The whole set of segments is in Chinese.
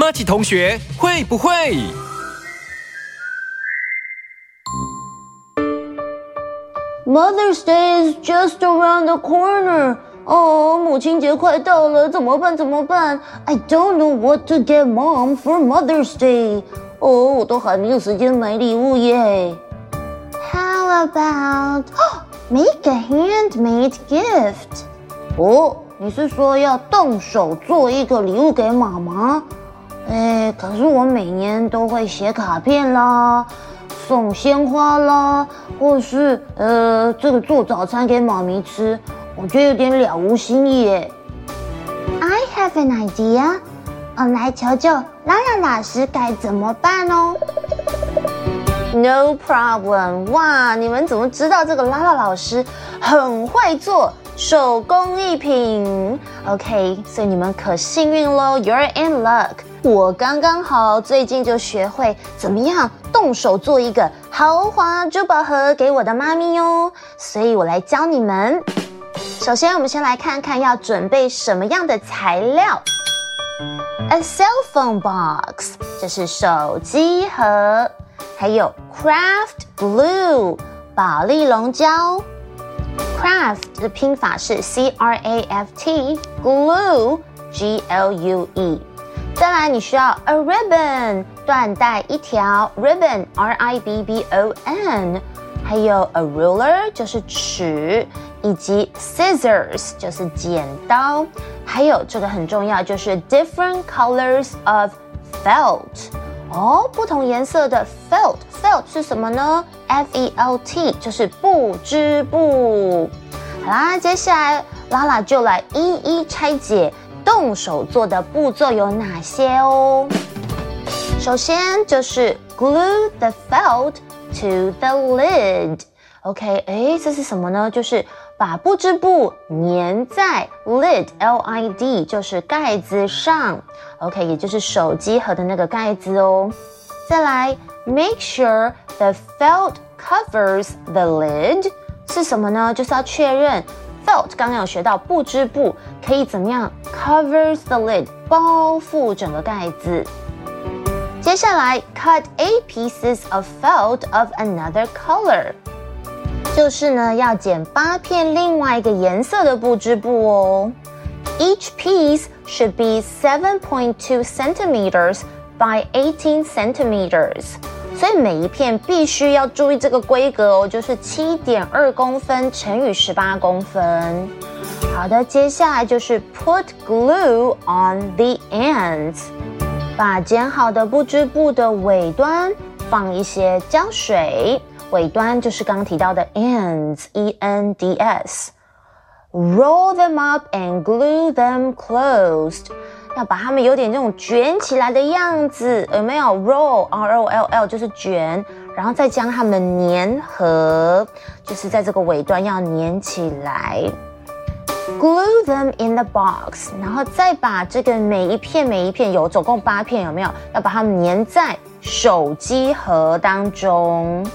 马奇同学会不会？Mother's Day is just around the corner. 哦，母亲节快到了，怎么办？怎么办？I don't know what to get mom for Mother's Day. 哦，我都还没有时间买礼物耶。How about make a handmade gift? 哦，你是说要动手做一个礼物给妈妈？ 哎，可是我每年都会写卡片啦，送鲜花啦，或是呃，这个做早餐给妈咪吃，我觉得有点了无新意耶。I have an idea，我来求救拉拉老师该怎么办哦。No problem，哇，你们怎么知道这个拉拉老师很会做？手工艺品，OK，所以你们可幸运喽，You're in luck。我刚刚好最近就学会怎么样动手做一个豪华珠宝盒给我的妈咪哟，所以我来教你们。首先，我们先来看看要准备什么样的材料。A cell phone box，这是手机盒，还有 craft glue，宝丽龙胶。Craft 的拼法是 C R A F T，glue G L U E。再来，你需要 a ribbon 缎带一条，ribbon R I B B O N，还有 a ruler 就是尺，以及 scissors 就是剪刀，还有这个很重要，就是 different colors of felt。哦，不同颜色的 felt，felt 是什么呢？F E L T 就是布织布。好啦，接下来拉拉就来一一拆解动手做的步骤有哪些哦。首先就是 glue the felt to the lid。OK，哎，这是什么呢？就是把布织布粘在 lid，L I D，就是盖子上。OK，也就是手机盒的那个盖子哦。再来，make sure the felt covers the lid 是什么呢？就是要确认 felt 刚刚有学到布织布可以怎么样 covers the lid 包覆整个盖子。接下来，cut eight pieces of felt of another color，就是呢要剪八片另外一个颜色的布织布哦。Each piece should be 7.2 centimeters by 18 centimeters， 所以每一片必须要注意这个规格哦，就是七点二公分乘以十八公分。好的，接下来就是 put glue on the ends，把剪好的布织布的尾端放一些胶水，尾端就是刚提到的 ends，e n d s。Roll them up and glue them closed，要把它们有点这种卷起来的样子，有没有？Roll R O L L 就是卷，然后再将它们粘合，就是在这个尾端要粘起来。Glue them in the box，然后再把这个每一片每一片有总共八片，有没有？要把它们粘在手机盒当中。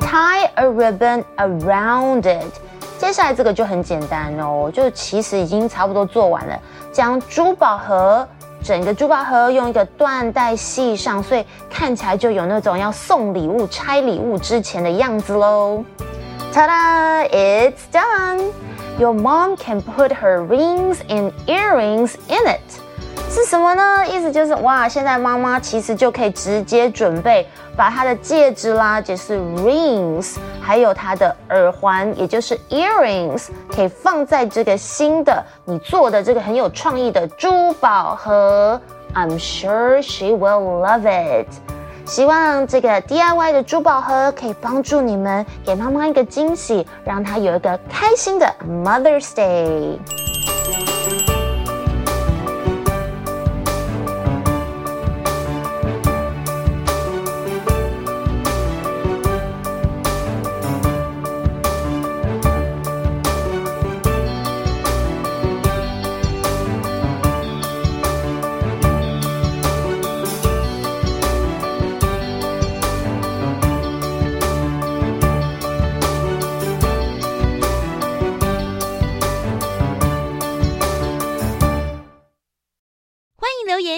Tie a ribbon around it。接下来这个就很简单哦，就其实已经差不多做完了。将珠宝盒整个珠宝盒用一个缎带系上，所以看起来就有那种要送礼物、拆礼物之前的样子喽。Ta-da! It's done. Your mom can put her rings and earrings in it. 是什么呢？意思就是哇，现在妈妈其实就可以直接准备把她的戒指啦，就是 rings，还有她的耳环，也就是 earrings，可以放在这个新的你做的这个很有创意的珠宝盒。I'm sure she will love it。希望这个 DIY 的珠宝盒可以帮助你们给妈妈一个惊喜，让她有一个开心的 Mother's Day。